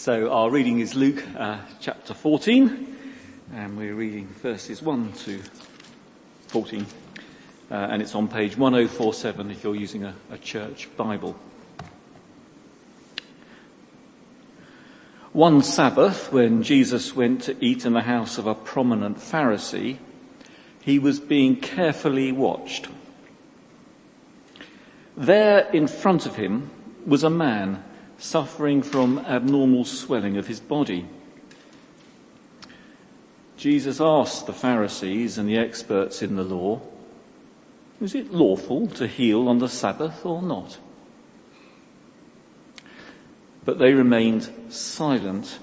So our reading is Luke uh, chapter 14, and we're reading verses 1 to 14, uh, and it's on page 1047 if you're using a, a church Bible. One Sabbath, when Jesus went to eat in the house of a prominent Pharisee, he was being carefully watched. There in front of him was a man suffering from abnormal swelling of his body. Jesus asked the Pharisees and the experts in the law, is it lawful to heal on the Sabbath or not? But they remained silent.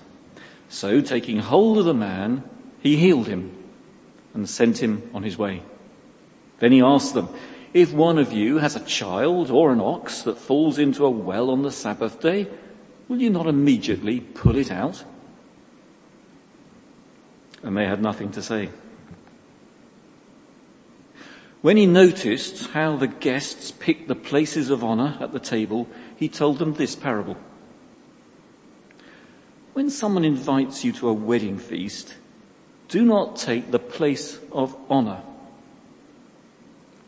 So taking hold of the man, he healed him and sent him on his way. Then he asked them, if one of you has a child or an ox that falls into a well on the Sabbath day, will you not immediately pull it out? And they had nothing to say. When he noticed how the guests picked the places of honor at the table, he told them this parable. When someone invites you to a wedding feast, do not take the place of honor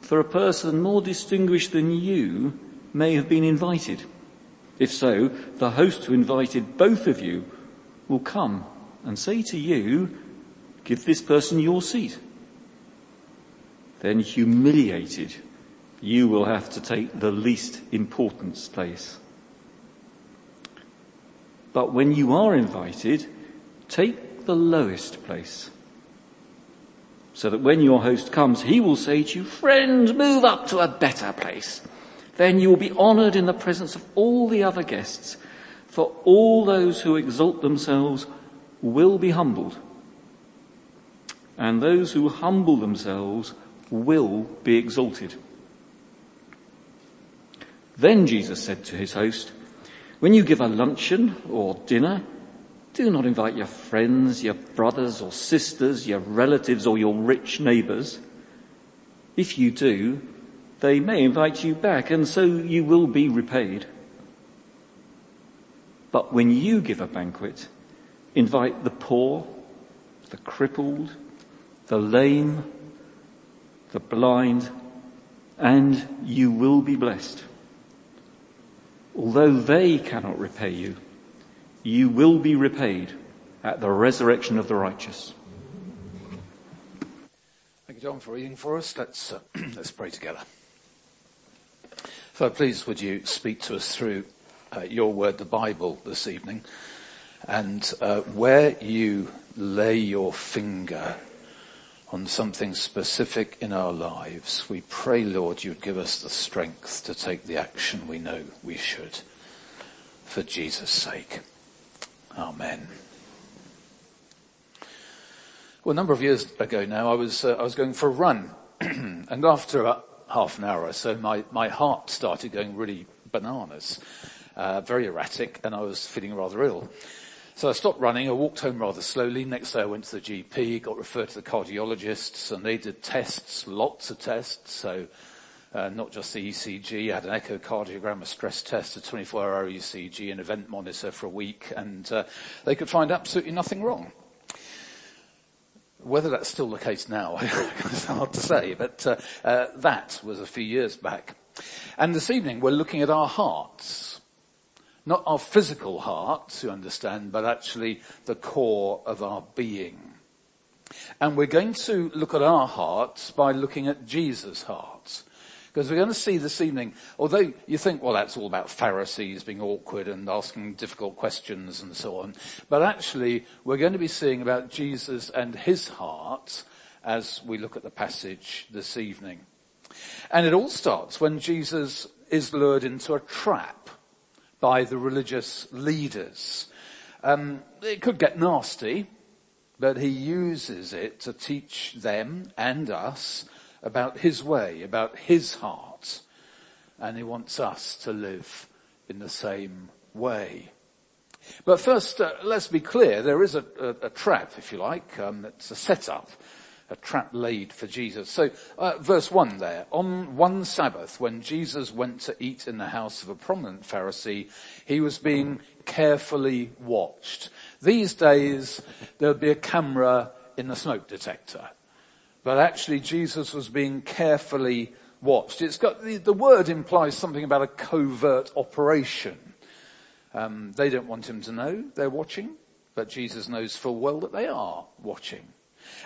for a person more distinguished than you may have been invited. If so, the host who invited both of you will come and say to you, give this person your seat. Then humiliated, you will have to take the least important place. But when you are invited, take the lowest place so that when your host comes, he will say to you, friend, move up to a better place. Then you will be honored in the presence of all the other guests, for all those who exalt themselves will be humbled, and those who humble themselves will be exalted. Then Jesus said to his host, when you give a luncheon or dinner, do not invite your friends, your brothers or sisters, your relatives or your rich neighbours. If you do, they may invite you back and so you will be repaid. But when you give a banquet, invite the poor, the crippled, the lame, the blind, and you will be blessed. Although they cannot repay you, you will be repaid at the resurrection of the righteous. Thank you, John, for reading for us. Let's, uh, let's pray together. So please would you speak to us through uh, your word, the Bible, this evening, and uh, where you lay your finger on something specific in our lives, we pray, Lord, you'd give us the strength to take the action we know we should for Jesus' sake. Amen. Well, a number of years ago now, I was uh, I was going for a run, and after about half an hour or so, my my heart started going really bananas, uh, very erratic, and I was feeling rather ill. So I stopped running. I walked home rather slowly. Next day, I went to the GP, got referred to the cardiologists, and they did tests, lots of tests. So not just the ECG, I had an echocardiogram, a stress test, a 24-hour ECG, an event monitor for a week, and uh, they could find absolutely nothing wrong. Whether that's still the case now, it's hard to say, but uh, uh, that was a few years back. And this evening we're looking at our hearts. Not our physical hearts, you understand, but actually the core of our being. And we're going to look at our hearts by looking at Jesus' heart. Because we're going to see this evening, although you think, well, that's all about Pharisees being awkward and asking difficult questions and so on, but actually we're going to be seeing about Jesus and his heart as we look at the passage this evening. And it all starts when Jesus is lured into a trap by the religious leaders. Um, it could get nasty, but he uses it to teach them and us about his way, about his heart, and he wants us to live in the same way. But first, uh, let's be clear, there is a, a, a trap, if you like, um, it's a setup. a trap laid for Jesus. So, uh, verse one there, on one Sabbath when Jesus went to eat in the house of a prominent Pharisee, he was being carefully watched. These days, there would be a camera in the smoke detector. But actually Jesus was being carefully watched. It's got, the, the word implies something about a covert operation. Um, they don't want him to know they're watching, but Jesus knows full well that they are watching.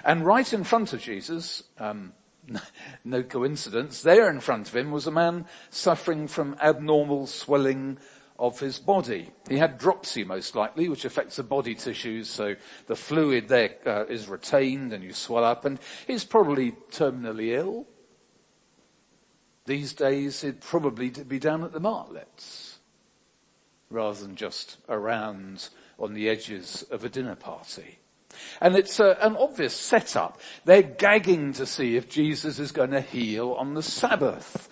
And right in front of Jesus, um, no coincidence, there in front of him was a man suffering from abnormal swelling of his body. He had dropsy most likely, which affects the body tissues, so the fluid there uh, is retained and you swell up, and he's probably terminally ill. These days he'd probably be down at the martlets, rather than just around on the edges of a dinner party. And it's a, an obvious setup. They're gagging to see if Jesus is going to heal on the Sabbath.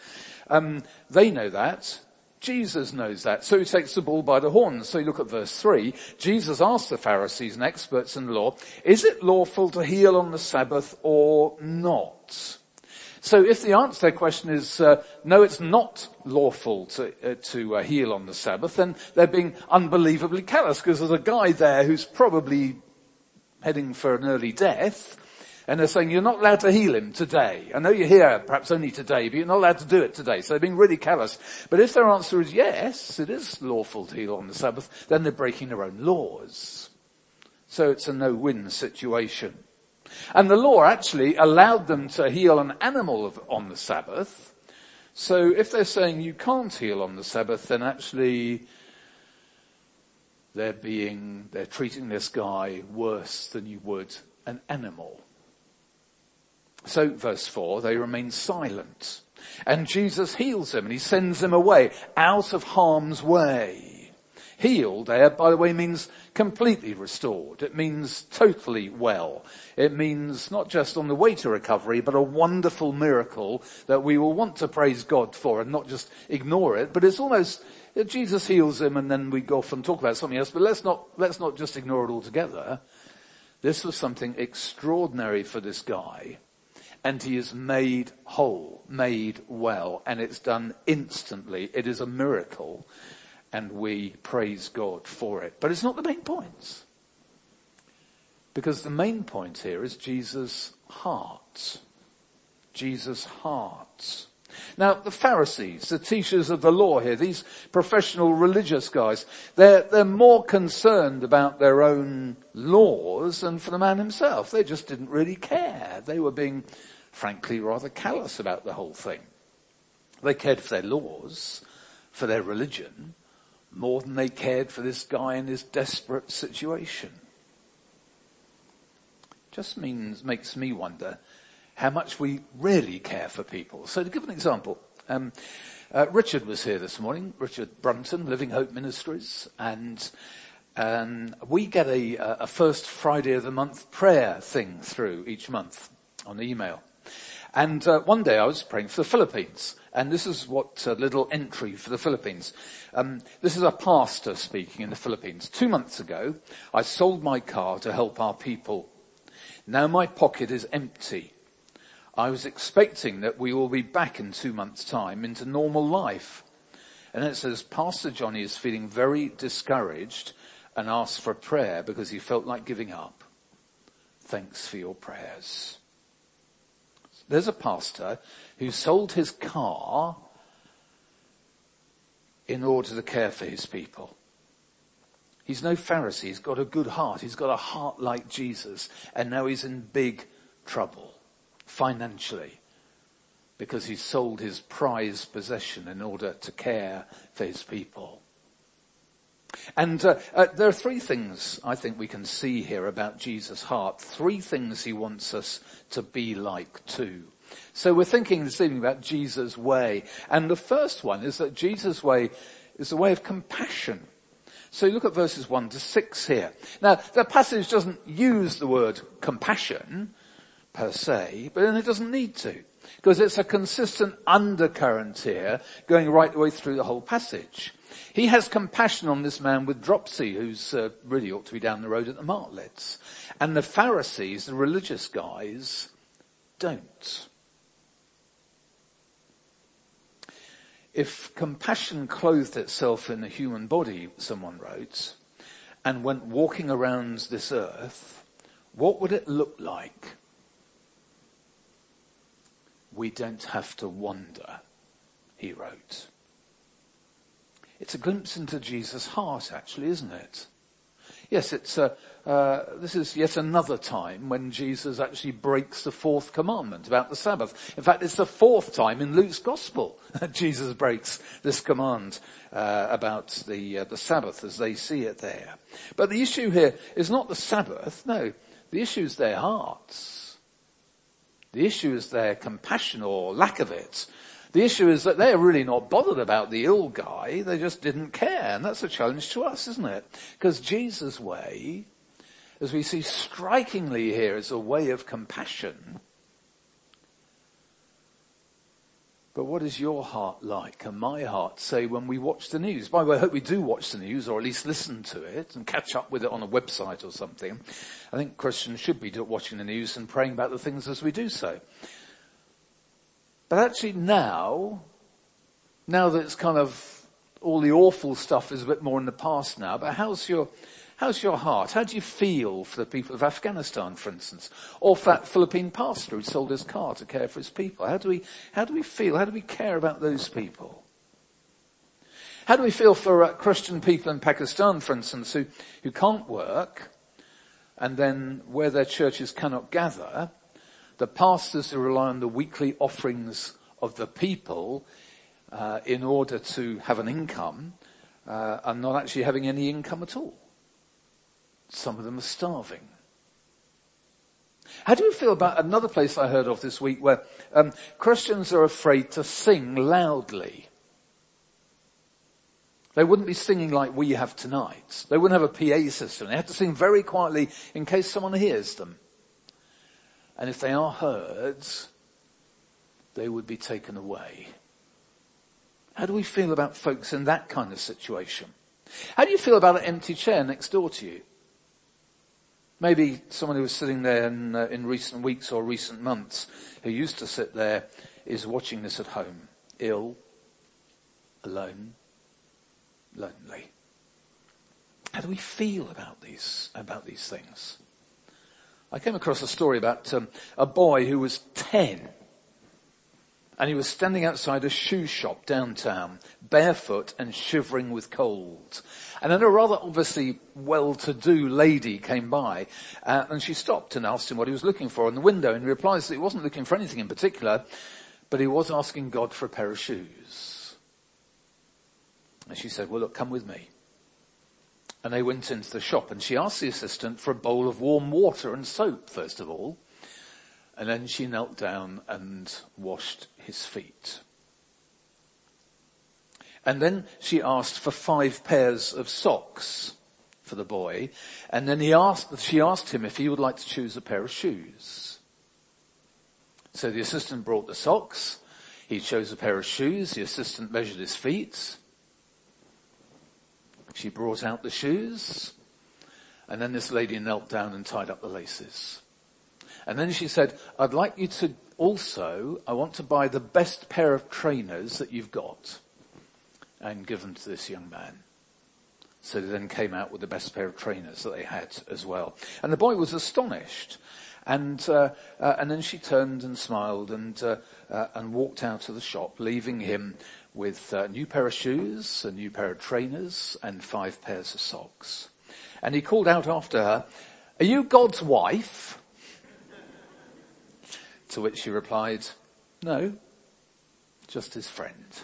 Um, they know that. Jesus knows that. So he takes the bull by the horns. So you look at verse three. Jesus asked the Pharisees and experts in law, is it lawful to heal on the Sabbath or not? So if the answer to their question is uh, no, it's not lawful to, uh, to uh, heal on the Sabbath, then they're being unbelievably callous because there's a guy there who's probably heading for an early death, and they're saying you're not allowed to heal him today. I know you're here perhaps only today, but you're not allowed to do it today. So they're being really callous. But if their answer is yes, it is lawful to heal on the Sabbath, then they're breaking their own laws. So it's a no-win situation. And the law actually allowed them to heal an animal on the Sabbath. So if they're saying you can't heal on the Sabbath, then actually they're being, they're treating this guy worse than you would an animal. So verse four, they remain silent. And Jesus heals them and he sends them away out of harm's way. Healed there, by the way, means completely restored. It means totally well. It means not just on the way to recovery, but a wonderful miracle that we will want to praise God for and not just ignore it, but it's almost, Jesus heals him and then we go off and talk about something else, but let's not, let's not just ignore it altogether. This was something extraordinary for this guy and he is made whole, made well, and it's done instantly. It is a miracle, and we praise God for it. But it's not the main point. Because the main point here is Jesus' heart. Jesus' heart. Now, the Pharisees, the teachers of the law here, these professional religious guys, they're, they're more concerned about their own laws than for the man himself. They just didn't really care. They were being, frankly, rather callous about the whole thing. They cared for their laws, for their religion, more than they cared for this guy in his desperate situation. Just means, makes me wonder how much we really care for people. So to give an example, um, uh, Richard was here this morning, Richard Brunton, Living Hope Ministries, and um, we get a, a, first Friday of the month prayer thing through each month on the email. And uh, one day I was praying for the Philippines, and this is what a little entry for the Philippines. Um, this is a pastor speaking in the Philippines. Two months ago, I sold my car to help our people. Now my pocket is empty. I was expecting that we will be back in two months time into normal life. And it says, Pastor Johnny is feeling very discouraged and asked for prayer because he felt like giving up. Thanks for your prayers. There's a pastor who sold his car in order to care for his people. He's no Pharisee. He's got a good heart. He's got a heart like Jesus. And now he's in big trouble financially because he sold his prized possession in order to care for his people. And uh, uh, there are three things I think we can see here about Jesus' heart. Three things he wants us to be like too. So we're thinking this evening about Jesus' way. And the first one is that Jesus' way is a way of compassion. So you look at verses 1 to 6 here. Now, the passage doesn't use the word compassion, per se, but then it doesn't need to. Because it's a consistent undercurrent here going right the way through the whole passage. He has compassion on this man with dropsy who's uh, really ought to be down the road at the martlets. And the Pharisees, the religious guys, don't. If compassion clothed itself in a human body, someone wrote, and went walking around this earth, what would it look like? We don't have to wonder, he wrote. It's a glimpse into Jesus' heart, actually, isn't it? Yes, it's a, uh, this is yet another time when Jesus actually breaks the fourth commandment about the Sabbath. In fact, it's the fourth time in Luke's gospel that Jesus breaks this command uh, about the uh, the Sabbath as they see it there. But the issue here is not the Sabbath. No, the issue is their hearts. The issue is their compassion or lack of it. The issue is that they're really not bothered about the ill guy. They just didn't care. And that's a challenge to us, isn't it? Because Jesus' way, as we see strikingly here, is a way of compassion. But what is your heart like and my heart say when we watch the news? By the way, I hope we do watch the news or at least listen to it and catch up with it on a website or something. I think Christians should be watching the news and praying about the things as we do so. But actually now, now that it's kind of, all the awful stuff is a bit more in the past now, but how's your, how's your heart? How do you feel for the people of Afghanistan, for instance? Or for that Philippine pastor who sold his car to care for his people? How do we, how do we feel? How do we care about those people? How do we feel for uh, Christian people in Pakistan, for instance, who, who can't work and then where their churches cannot gather, the pastors who rely on the weekly offerings of the people uh, in order to have an income uh, are not actually having any income at all. Some of them are starving. How do you feel about another place I heard of this week where um, Christians are afraid to sing loudly? They wouldn't be singing like we have tonight. They wouldn't have a PA system. They have to sing very quietly in case someone hears them. And if they are heard, they would be taken away. How do we feel about folks in that kind of situation? How do you feel about an empty chair next door to you? Maybe someone who was sitting there in, uh, in recent weeks or recent months who used to sit there is watching this at home, ill, alone, lonely. How do we feel about these, about these things? I came across a story about um, a boy who was 10 and he was standing outside a shoe shop downtown, barefoot and shivering with cold. And then a rather obviously well-to-do lady came by, uh, and she stopped and asked him what he was looking for in the window, and he replies that he wasn't looking for anything in particular, but he was asking God for a pair of shoes. And she said, well look, come with me. And they went into the shop and she asked the assistant for a bowl of warm water and soap, first of all. And then she knelt down and washed his feet. And then she asked for five pairs of socks for the boy. And then he asked, she asked him if he would like to choose a pair of shoes. So the assistant brought the socks. He chose a pair of shoes. The assistant measured his feet. She brought out the shoes, and then this lady knelt down and tied up the laces. And then she said, I'd like you to also, I want to buy the best pair of trainers that you've got and given to this young man. So they then came out with the best pair of trainers that they had as well. And the boy was astonished. And, uh, uh, and then she turned and smiled and, uh, uh and walked out of the shop, leaving him with a new pair of shoes, a new pair of trainers, and five pairs of socks. And he called out after her, are you God's wife? to which she replied, no, just his friend.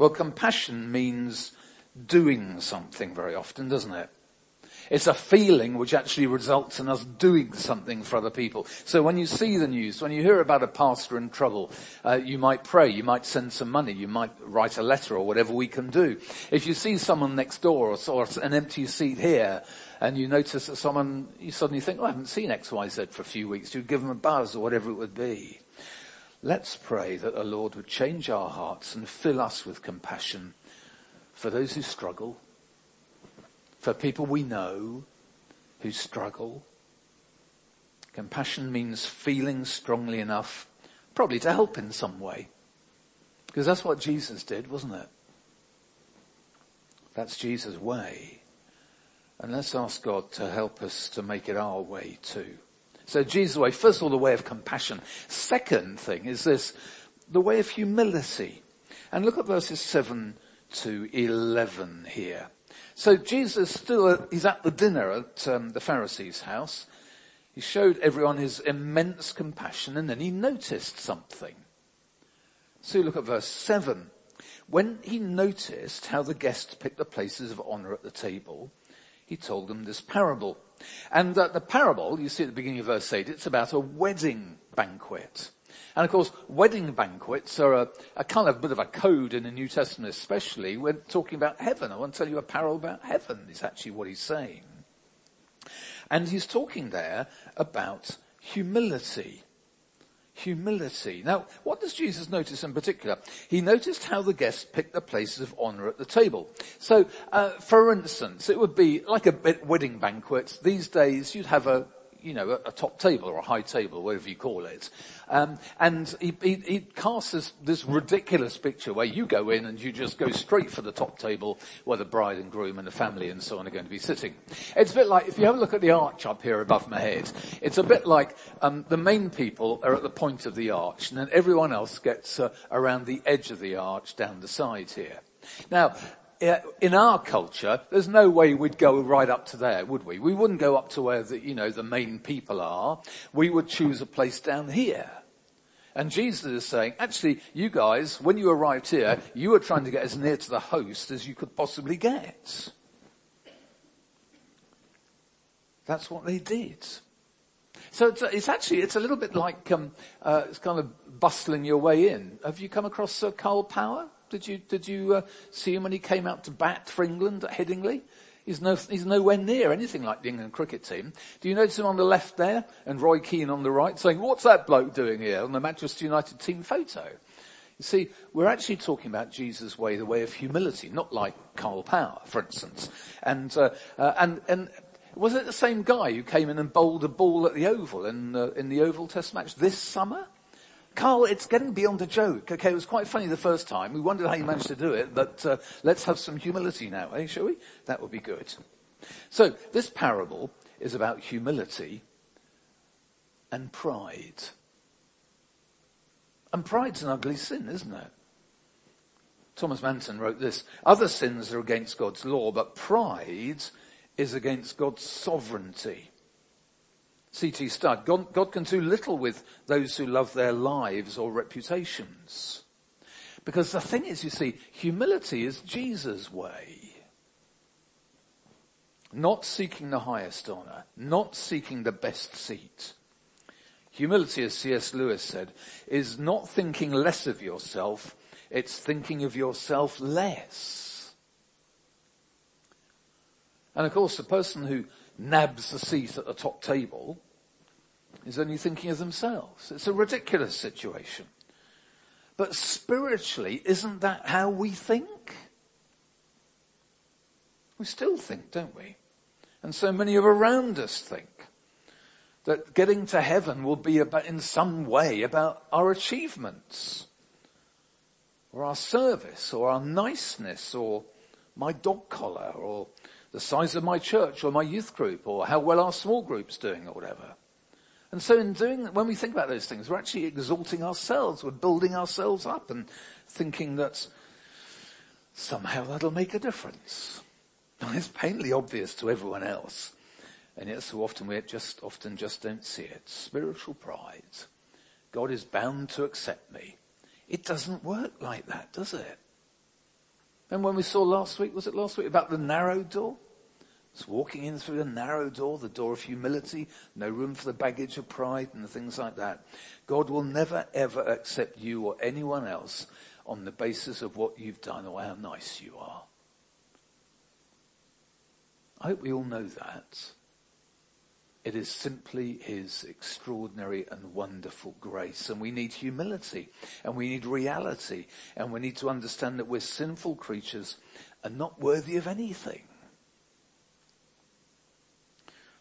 Well, compassion means doing something very often, doesn't it? It's a feeling which actually results in us doing something for other people. So when you see the news, when you hear about a pastor in trouble, uh, you might pray, you might send some money, you might write a letter or whatever we can do. If you see someone next door or, an empty seat here, and you notice that someone, you suddenly think, oh, I haven't seen XYZ for a few weeks, you give them a buzz or whatever it would be. Let's pray that the Lord would change our hearts and fill us with compassion for those who struggle, for people we know who struggle, Compassion means feeling strongly enough, probably to help in some way. Because that's what Jesus did, wasn't it? That's Jesus' way. And let's ask God to help us to make it our way too. So Jesus' way, first of all, the way of compassion. Second thing is this, the way of humility. And look at verses 7 to 11 here. So Jesus still, he's at the dinner at um, the Pharisee's house. He showed everyone his immense compassion and then he noticed something. So look at verse 7. When he noticed how the guests picked the places of honor at the table, he told them this parable. And uh, the parable, you see at the beginning of verse 8, it's about a wedding banquet. And of course, wedding banquets are a, a, kind of bit of a code in the New Testament, especially when talking about heaven. I want to tell you a parable about heaven is actually what he's saying. And he's talking there about humility. Humility. Now, what does Jesus notice in particular? He noticed how the guests picked the places of honor at the table. So, uh, for instance, it would be like a wedding banquet. These days, you'd have a you know, a, a, top table or a high table, whatever you call it. Um, and he, he, he casts this, this, ridiculous picture where you go in and you just go straight for the top table where the bride and groom and the family and so on are going to be sitting. It's a bit like, if you have a look at the arch up here above my head, it's a bit like um, the main people are at the point of the arch and then everyone else gets uh, around the edge of the arch down the side here. Now, in our culture, there's no way we'd go right up to there, would we? We wouldn't go up to where the, you know, the main people are. We would choose a place down here. And Jesus is saying, actually, you guys, when you arrived here, you were trying to get as near to the host as you could possibly get. That's what they did. So it's, it's actually, it's a little bit like, um, uh, it's kind of bustling your way in. Have you come across uh, Karl Power? Did you, did you uh, see him when he came out to bat for England at Headingley? He's, no, he's nowhere near anything like the England cricket team. Do you notice him on the left there and Roy Keane on the right saying, what's that bloke doing here on the Manchester United team photo? You see, we're actually talking about Jesus' way, the way of humility, not like Karl Power, for instance. And, uh, uh, and, and was it the same guy who came in and bowled a ball at the Oval in, uh, in the Oval Test match this summer? Karl, it's getting beyond a joke. Okay, it was quite funny the first time. We wondered how you managed to do it, but uh, let's have some humility now, eh, shall we? That would be good. So, this parable is about humility and pride. And pride's an ugly sin, isn't it? Thomas Manton wrote this, other sins are against God's law, but pride is against God's sovereignty. C.T. Studd, God, God can do little with those who love their lives or reputations. Because the thing is, you see, humility is Jesus' way. Not seeking the highest honor, not seeking the best seat. Humility, as C.S. Lewis said, is not thinking less of yourself, it's thinking of yourself less. And of course, the person who nabs the seat at the top table is only thinking of themselves. It's a ridiculous situation. But spiritually, isn't that how we think? We still think, don't we? And so many of around us think that getting to heaven will be about, in some way about our achievements or our service or our niceness or my dog collar or the size of my church or my youth group or how well our small group's doing or whatever. And so in doing, when we think about those things, we're actually exalting ourselves, we're building ourselves up and thinking that somehow that'll make a difference. And it's painfully obvious to everyone else. And yet so often we just, often just don't see it. Spiritual pride. God is bound to accept me. It doesn't work like that, does it? And when we saw last week, was it last week, about the narrow door? It's walking in through the narrow door, the door of humility, no room for the baggage of pride and things like that. God will never ever accept you or anyone else on the basis of what you've done or how nice you are. I hope we all know that. It is simply His extraordinary and wonderful grace. And we need humility and we need reality and we need to understand that we're sinful creatures and not worthy of anything.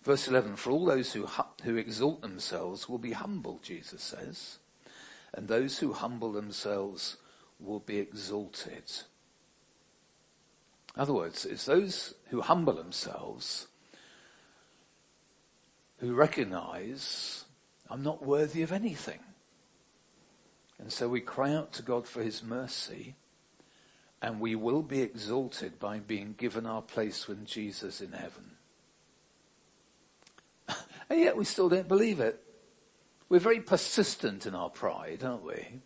Verse 11, for all those who, who exalt themselves will be humbled, Jesus says, and those who humble themselves will be exalted. In other words, it's those who humble themselves who recognize I'm not worthy of anything. And so we cry out to God for his mercy and we will be exalted by being given our place with Jesus in heaven. and yet we still don't believe it. We're very persistent in our pride, aren't we?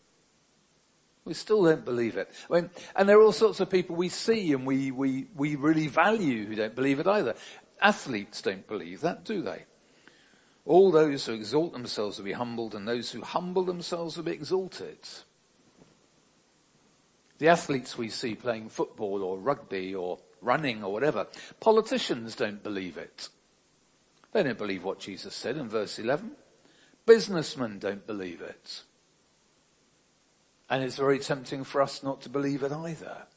We still don't believe it. I mean, and there are all sorts of people we see and we, we, we really value who don't believe it either. Athletes don't believe that, do they? All those who exalt themselves will be humbled and those who humble themselves will be exalted. The athletes we see playing football or rugby or running or whatever, politicians don't believe it. They don't believe what Jesus said in verse 11. Businessmen don't believe it. And it's very tempting for us not to believe it either.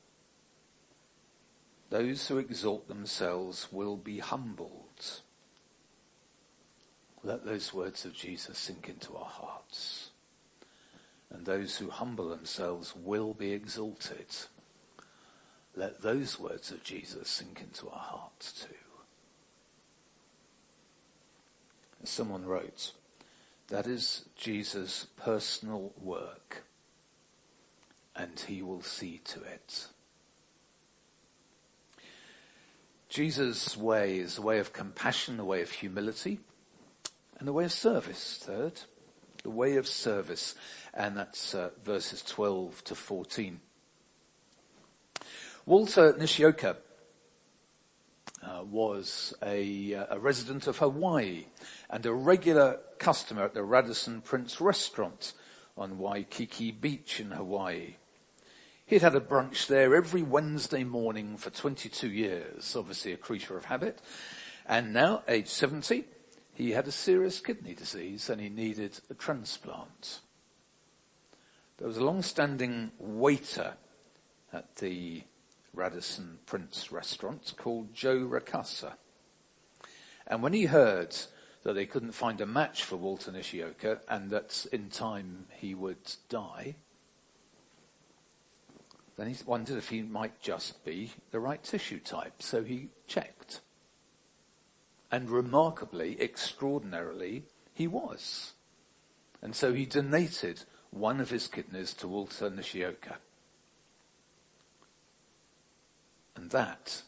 Those who exalt themselves will be humbled. Let those words of Jesus sink into our hearts. And those who humble themselves will be exalted. Let those words of Jesus sink into our hearts too. As someone wrote, that is Jesus' personal work and he will see to it. Jesus' way is a way of compassion, a way of humility, and the way of service, third. The way of service. And that's uh, verses 12 to 14. Walter Nishioka uh, was a, uh, a, resident of Hawaii and a regular customer at the Radisson Prince restaurant on Waikiki Beach in Hawaii. He'd had a brunch there every Wednesday morning for 22 years, obviously a creature of habit. And now, age 70, he had a serious kidney disease and he needed a transplant. There was a long-standing waiter at the Radisson Prince restaurant called Joe Ricasa. And when he heard that they couldn't find a match for Walter Nishioka and that in time he would die, then he wondered if he might just be the right tissue type. So he checked. And remarkably, extraordinarily, he was. And so he donated one of his kidneys to Walter Nishioka. And that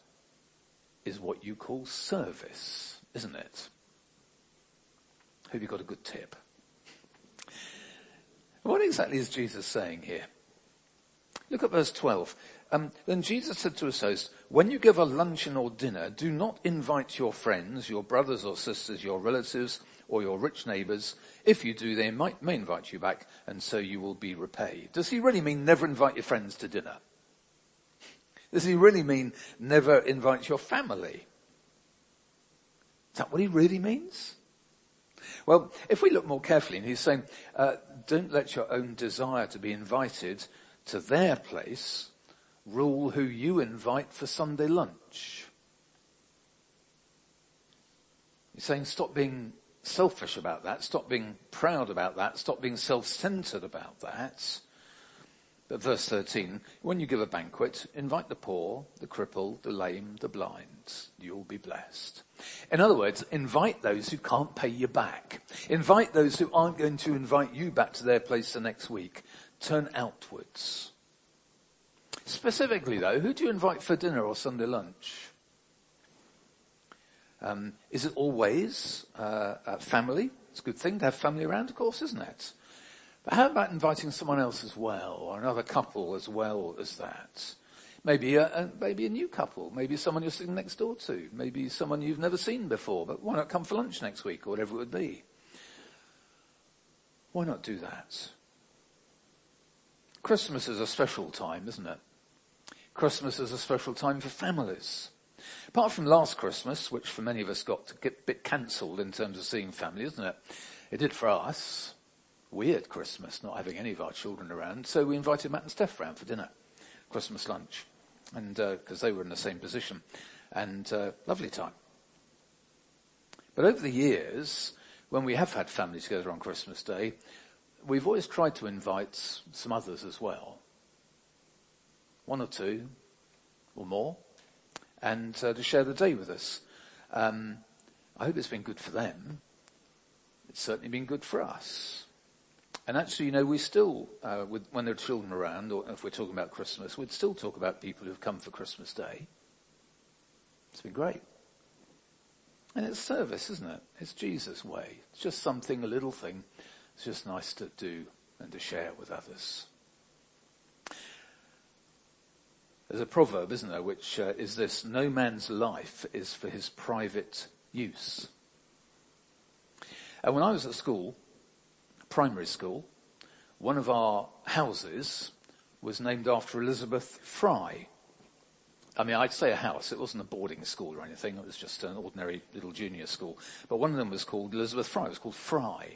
is what you call service, isn't it? Hope you got a good tip. What exactly is Jesus saying here? Look at verse 12. Um, then Jesus said to his host, when you give a luncheon or dinner, do not invite your friends, your brothers or sisters, your relatives, or your rich neighbors. If you do, they might, may invite you back, and so you will be repaid. Does he really mean never invite your friends to dinner? Does he really mean never invite your family? Is that what he really means? Well, if we look more carefully, he's saying, uh, don't let your own desire to be invited to their place rule who you invite for Sunday lunch. He's saying stop being selfish about that, stop being proud about that, stop being self-centered about that. But verse 13, when you give a banquet, invite the poor, the crippled, the lame, the blind. You'll be blessed. In other words, invite those who can't pay you back. Invite those who aren't going to invite you back to their place the next week. Turn outwards. Specifically though, who do you invite for dinner or Sunday lunch? Um, is it always uh, family? It's a good thing to have family around, of course, isn't it? But how about inviting someone else as well, or another couple as well as that? Maybe a, a, maybe a new couple, maybe someone you're sitting next door to, maybe someone you've never seen before, but why not come for lunch next week or whatever it would be? Why not do that? Christmas is a special time, isn't it? Christmas is a special time for families. Apart from last Christmas, which for many of us got a bit cancelled in terms of seeing family, isn't it? It did for us. Weird Christmas, not having any of our children around. So we invited Matt and Steph round for dinner, Christmas lunch, and because uh, they were in the same position, and uh, lovely time. But over the years, when we have had family together on Christmas Day, we've always tried to invite some others as well. One or two or more and uh, to share the day with us. Um, I hope it's been good for them. It's certainly been good for us. And actually, you know, we still, uh, with, when there are children around, or if we're talking about Christmas, we'd still talk about people who've come for Christmas Day. It's been great. And it's service, isn't it? It's Jesus' way. It's just something, a little thing. It's just nice to do and to share with others. There's a proverb, isn't there, which uh, is this, no man's life is for his private use. And when I was at school, primary school, one of our houses was named after Elizabeth Fry. I mean, I'd say a house. It wasn't a boarding school or anything. It was just an ordinary little junior school. But one of them was called Elizabeth Fry. It was called Fry.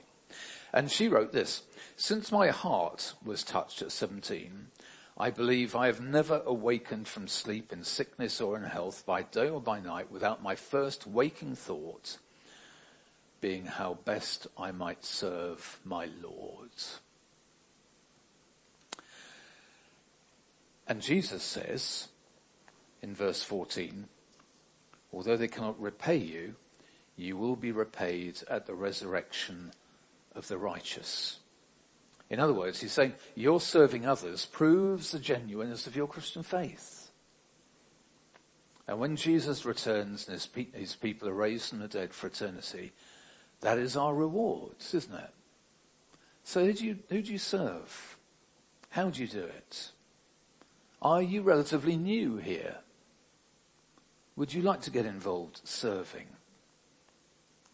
And she wrote this, since my heart was touched at 17, I believe I have never awakened from sleep in sickness or in health by day or by night without my first waking thought being how best I might serve my Lord. And Jesus says in verse 14, although they cannot repay you, you will be repaid at the resurrection of the righteous. In other words, he's saying your serving others proves the genuineness of your Christian faith. And when Jesus returns and his, pe- his people are raised from the dead for eternity, that is our rewards, isn't it? So who do you, who do you serve? How do you do it? Are you relatively new here? Would you like to get involved serving?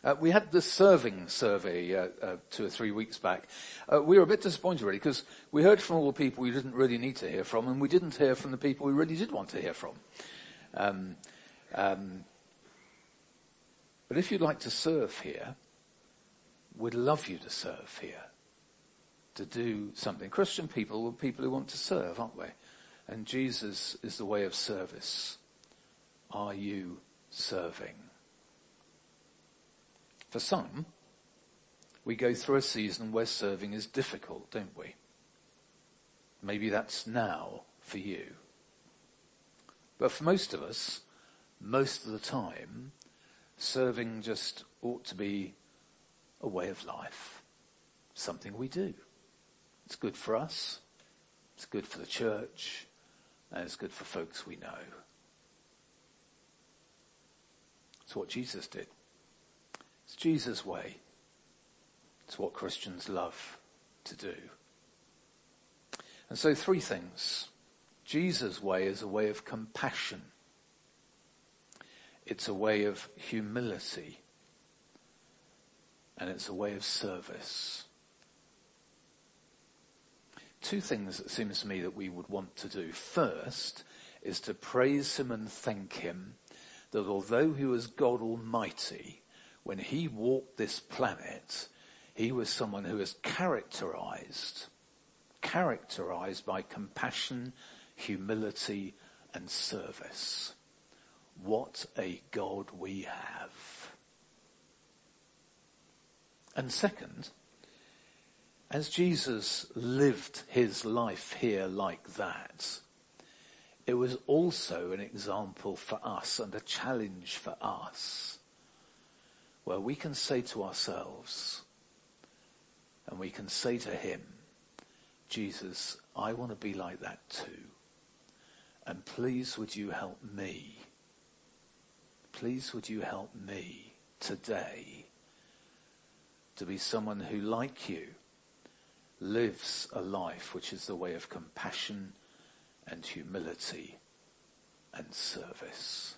Uh, we had the serving survey uh, uh, two or three weeks back. Uh, we were a bit disappointed really because we heard from all the people we didn't really need to hear from and we didn't hear from the people we really did want to hear from. Um, um, but if you'd like to serve here, we'd love you to serve here, to do something. Christian people are people who want to serve, aren't we? And Jesus is the way of service. Are you serving? For some, we go through a season where serving is difficult, don't we? Maybe that's now for you. But for most of us, most of the time, serving just ought to be a way of life. Something we do. It's good for us. It's good for the church. And it's good for folks we know. It's what Jesus did. It's Jesus' way. It's what Christians love to do. And so three things. Jesus' way is a way of compassion. It's a way of humility. And it's a way of service. Two things it seems to me that we would want to do. First is to praise him and thank him that although he was God Almighty, when he walked this planet, he was someone who was characterized, characterized by compassion, humility, and service. What a God we have. And second, as Jesus lived his life here like that, it was also an example for us and a challenge for us where we can say to ourselves, and we can say to him, Jesus, I want to be like that too. And please would you help me? Please would you help me today to be someone who, like you, lives a life which is the way of compassion and humility and service.